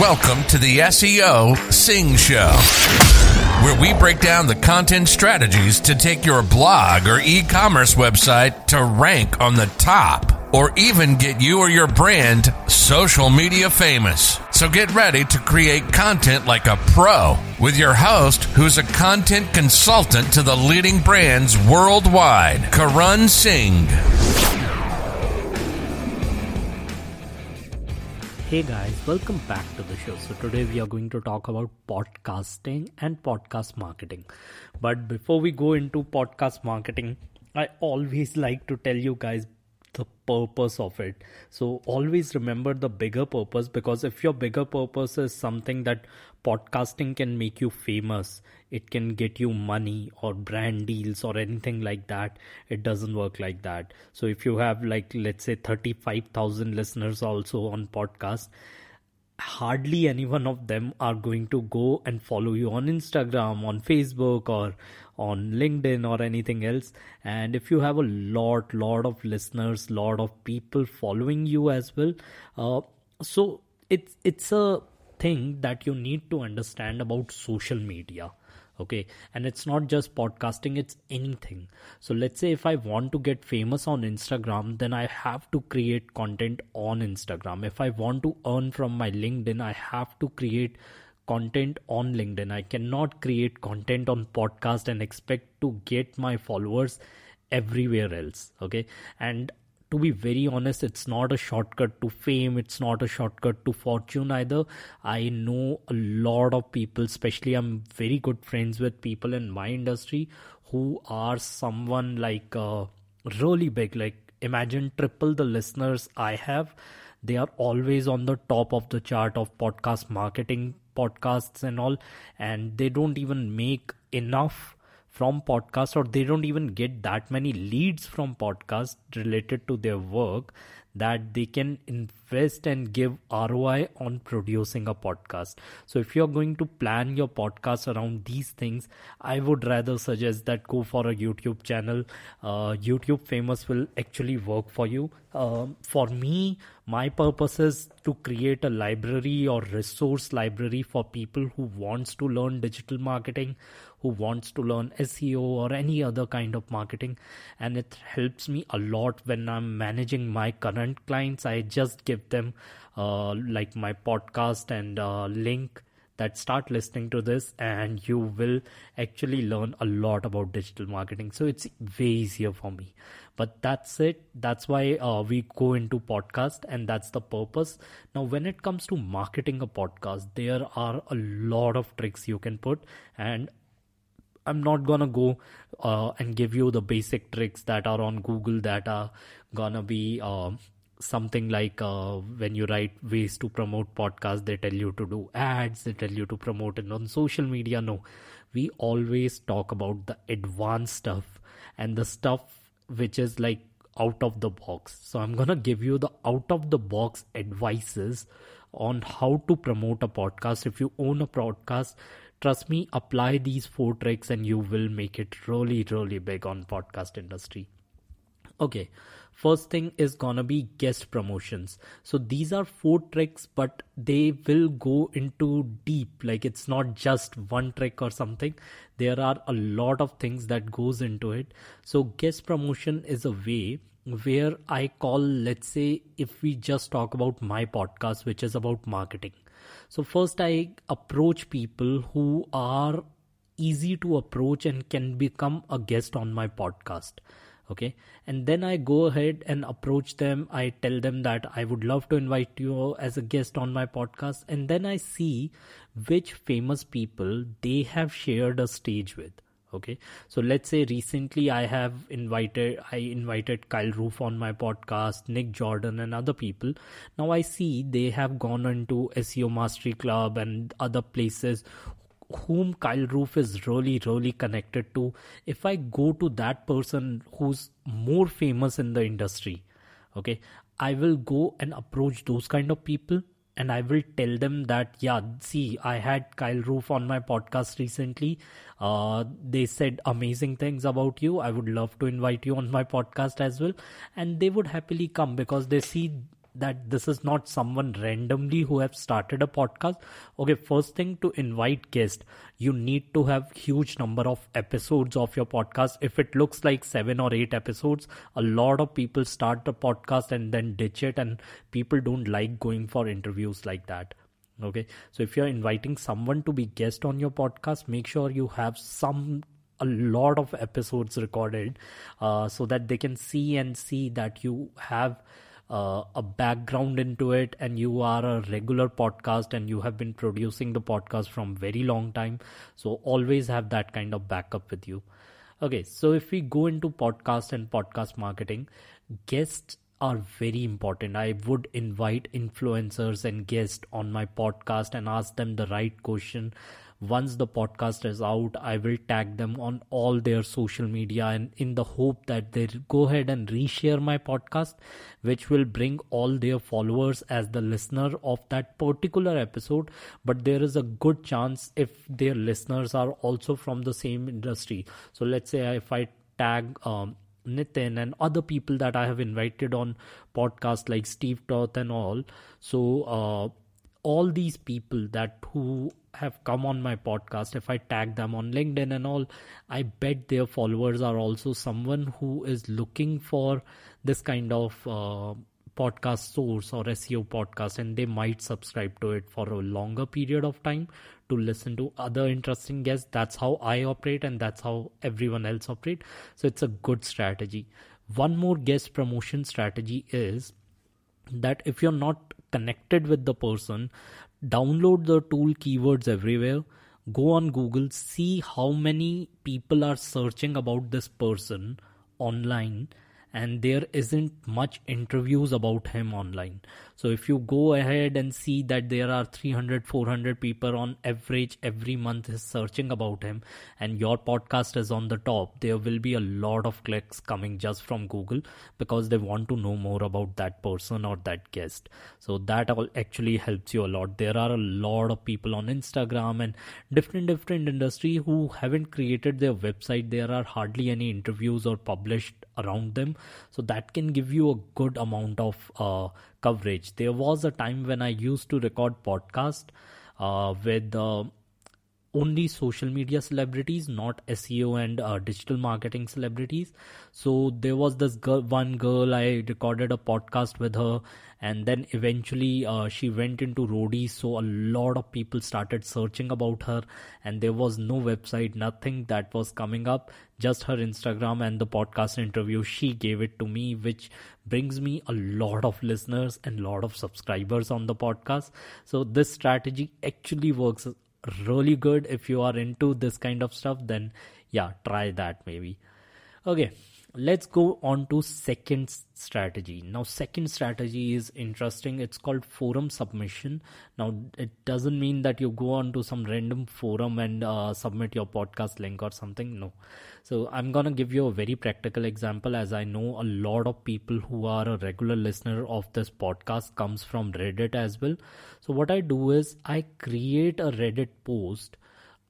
Welcome to the SEO Singh Show, where we break down the content strategies to take your blog or e commerce website to rank on the top or even get you or your brand social media famous. So get ready to create content like a pro with your host, who's a content consultant to the leading brands worldwide, Karan Singh. Hey guys, welcome back to the show. So, today we are going to talk about podcasting and podcast marketing. But before we go into podcast marketing, I always like to tell you guys the purpose of it. So always remember the bigger purpose because if your bigger purpose is something that podcasting can make you famous, it can get you money or brand deals or anything like that, it doesn't work like that. So if you have like let's say 35,000 listeners also on podcast, hardly any one of them are going to go and follow you on Instagram, on Facebook, or on LinkedIn or anything else. And if you have a lot, lot of listeners, lot of people following you as well, uh, so it's it's a thing that you need to understand about social media okay? And it's not just podcasting it's anything. So let's say if i want to get famous on instagram then i have to create content on instagram. If i want to earn from my linkedin i have to create content on linkedin. I cannot create content on podcast and expect to get my followers everywhere else. Okay? And to be very honest, it's not a shortcut to fame. It's not a shortcut to fortune either. I know a lot of people, especially I'm very good friends with people in my industry who are someone like uh, really big. Like imagine triple the listeners I have. They are always on the top of the chart of podcast marketing, podcasts and all, and they don't even make enough from podcasts or they don't even get that many leads from podcasts related to their work that they can invest and give ROI on producing a podcast. So if you're going to plan your podcast around these things, I would rather suggest that go for a YouTube channel. Uh, YouTube famous will actually work for you. Uh, for me, my purpose is to create a library or resource library for people who wants to learn digital marketing, who wants to learn SEO or any other kind of marketing. And it helps me a lot when I'm managing my current clients. I just give them uh, like my podcast and uh, link that start listening to this and you will actually learn a lot about digital marketing. So it's way easier for me. But that's it. That's why uh, we go into podcast and that's the purpose. Now when it comes to marketing a podcast there are a lot of tricks you can put and I'm not gonna go uh, and give you the basic tricks that are on Google that are gonna be uh, something like uh, when you write ways to promote podcasts, they tell you to do ads, they tell you to promote it on social media. No, we always talk about the advanced stuff and the stuff which is like out of the box. So I'm gonna give you the out of the box advices on how to promote a podcast. If you own a podcast, trust me apply these four tricks and you will make it really really big on podcast industry okay first thing is gonna be guest promotions. So these are four tricks but they will go into deep. Like it's not just one trick or something. There are a lot of things that goes into it. So guest promotion is a way where i call let's say if we just talk about my podcast which is about marketing. So, first, I approach people who are easy to approach and can become a guest on my podcast. Okay, and then I go ahead and approach them. I tell them that I would love to invite you as a guest on my podcast, and then I see which famous people they have shared a stage with. Okay? So let's say recently i have invited i invited kyle roof on my podcast nick jordan and other people. Now i see they have gone into seo mastery club and other places whom kyle roof is really really connected to if i go to that person who's more famous in the industry okay i will go and approach those kind of people and I will tell them that, yeah, see, I had Kyle Roof on my podcast recently. Uh, they said amazing things about you. I would love to invite you on my podcast as well. And they would happily come because they see that this is not someone randomly who have started a podcast. Okay first thing to invite guest you need to have huge number of episodes of your podcast. If it looks like 7 or 8 episodes a lot of people start the podcast and then ditch it and people don't like going for interviews like that. Okay so if you're inviting someone to be guest on your podcast make sure you have some a lot of episodes recorded uh, so that they can see and see that you have uh, a background into it and you are a regular podcast and you have been producing the podcast from very long time so always have that kind of backup with you okay so if we go into podcast and podcast marketing guests are very important. I would invite influencers and guests on my podcast and ask them the right question once the podcast is out i will tag them on all their social media and in the hope that they go ahead and reshare my podcast which will bring all their followers as the listener of that particular episode but there is a good chance if their listeners are also from the same industry so let's say if i tag um, Nitin and other people that I have invited on podcast like Steve Toth and all. So uh, all these people that who have come on my podcast if i tag them on linkedin and all i bet their followers are also someone who is looking for this kind of uh, podcast source or seo podcast and they might subscribe to it for a longer period of time to listen to other interesting guests. That's how i operate and that's how everyone else operate. So it's a good strategy. One more guest promotion strategy is that if you're not connected with the person download the tool keywords everywhere go on google see how many people are searching about this person online and there isn't much interviews about him online. So if you go ahead and see that there are 300 400 people on average every month is searching about him and your podcast is on the top there will be a lot of clicks coming just from google because they want to know more about that person or that guest. So that all actually helps you a lot. There are a lot of people on instagram and different different industry who haven't created their website. There are hardly any interviews or published around them. So that can give you a good amount of uh, coverage. There was a time when i used to record podcast uh, with uh, only social media celebrities, not SEO and uh, digital marketing celebrities. So there was this girl, one girl I recorded a podcast with her, and then eventually uh, she went into roadies. So a lot of people started searching about her, and there was no website, nothing that was coming up, just her Instagram and the podcast interview. She gave it to me, which brings me a lot of listeners and lot of subscribers on the podcast. So this strategy actually works really good if you are into this kind of stuff then yeah try that maybe. Okay let's go on to second strategy. Now second strategy is interesting. It's called forum submission. Now it doesn't mean that you go on to some random forum and uh, submit your podcast link or something. No. So i'm gonna give you a very practical example as i know a lot of people who are a regular listener of this podcast comes from reddit as well. So what i do is i create a reddit post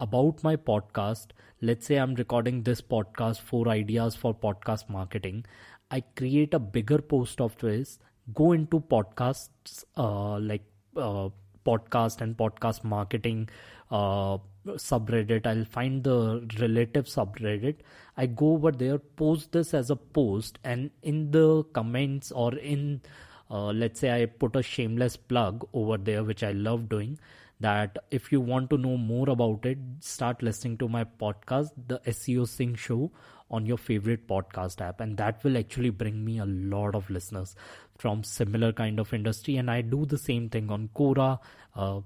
about my podcast. Let's say i'm recording this podcast four ideas for podcast marketing. I create a bigger post of this go into podcasts uh, like uh, podcast and podcast marketing uh, subreddit. I'll find the relative subreddit. I go over there post this as a post and in the comments or in uh, let's say i put a shameless plug over there which i love doing that if you want to know more about it, start listening to my podcast, The SEO Singh Show, on your favorite podcast app. And that will actually bring me a lot of listeners from similar kind of industry. And I do the same thing on Quora. Uh,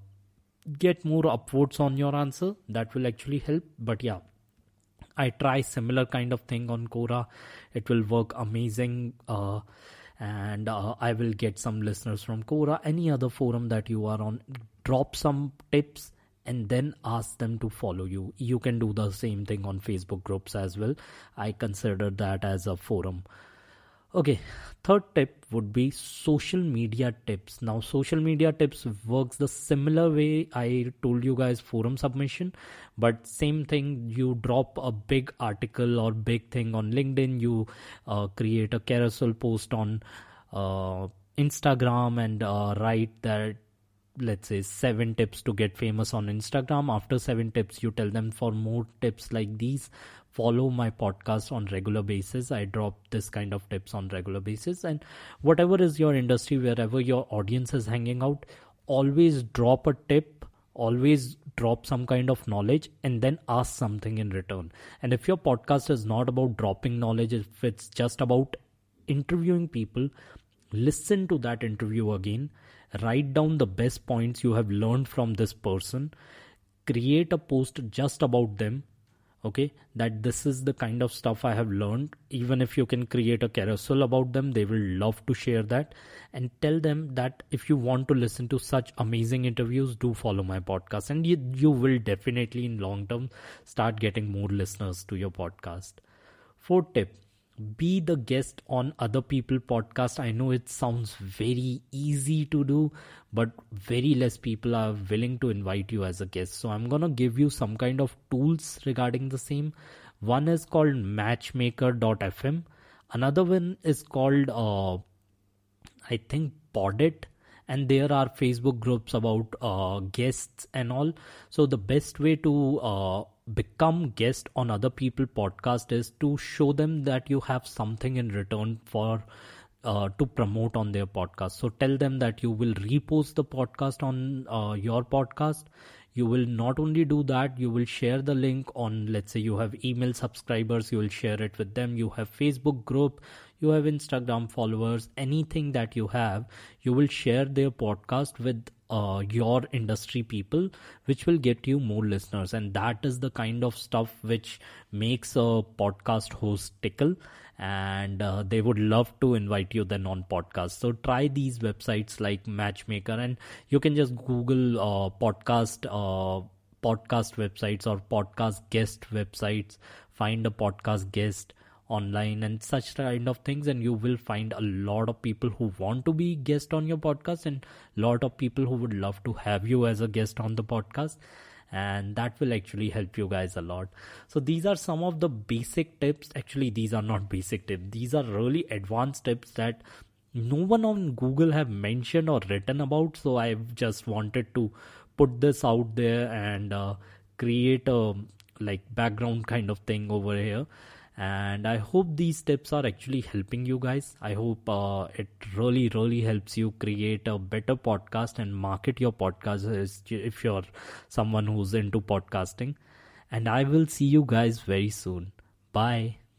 get more upvotes on your answer. That will actually help. But yeah, I try similar kind of thing on Quora. It will work amazing. Uh, and uh, I will get some listeners from Quora, any other forum that you are on. Drop some tips and then ask them to follow you. You can do the same thing on Facebook groups as well. I consider that as a forum. Okay, third tip would be social media tips. Now, social media tips works the similar way I told you guys forum submission, but same thing. You drop a big article or big thing on LinkedIn. You uh, create a carousel post on uh, Instagram and uh, write that let's say seven tips to get famous on Instagram. After seven tips, you tell them for more tips like these, follow my podcast on regular basis. I drop this kind of tips on regular basis. And whatever is your industry, wherever your audience is hanging out, always drop a tip, always drop some kind of knowledge and then ask something in return. And if your podcast is not about dropping knowledge, if it's just about interviewing people, listen to that interview again write down the best points you have learned from this person create a post just about them okay that this is the kind of stuff i have learned. Even if you can create a carousel about them they will love to share that. And tell them that if you want to listen to such amazing interviews do follow my podcast. And you, you will definitely in long term start getting more listeners to your podcast. Fourth tip be the guest on other people podcast. I know it sounds very easy to do but very less people are willing to invite you as a guest. So i'm going to give you some kind of tools regarding the same. One is called matchmaker.fm another one is called uh, i think podit and there are facebook groups about uh, guests and all. So the best way to uh, become guest on other people podcast is to show them that you have something in return for uh, to promote on their podcast. So tell them that you will repost the podcast on uh, your podcast. You will not only do that you will share the link on let's say you have email subscribers you will share it with them. You have facebook group you have instagram followers anything that you have you will share their podcast with uh, your industry people which will get you more listeners. And that is the kind of stuff which makes a podcast host tickle. And uh, they would love to invite you then on podcast. So try these websites like matchmaker and you can just google uh, podcast uh, podcast websites or podcast guest websites. Find a podcast guest online and such kind of things and you will find a lot of people who want to be guest on your podcast and lot of people who would love to have you as a guest on the podcast. And that will actually help you guys a lot. So these are some of the basic tips. Actually these are not basic tips. These are really advanced tips that no one on google have mentioned or written about. So i've just wanted to put this out there and uh, create a like background kind of thing over here and i hope these tips are actually helping you guys. I hope uh, it really really helps you create a better podcast and market your podcast if you're someone who's into podcasting. And i will see you guys very soon. Bye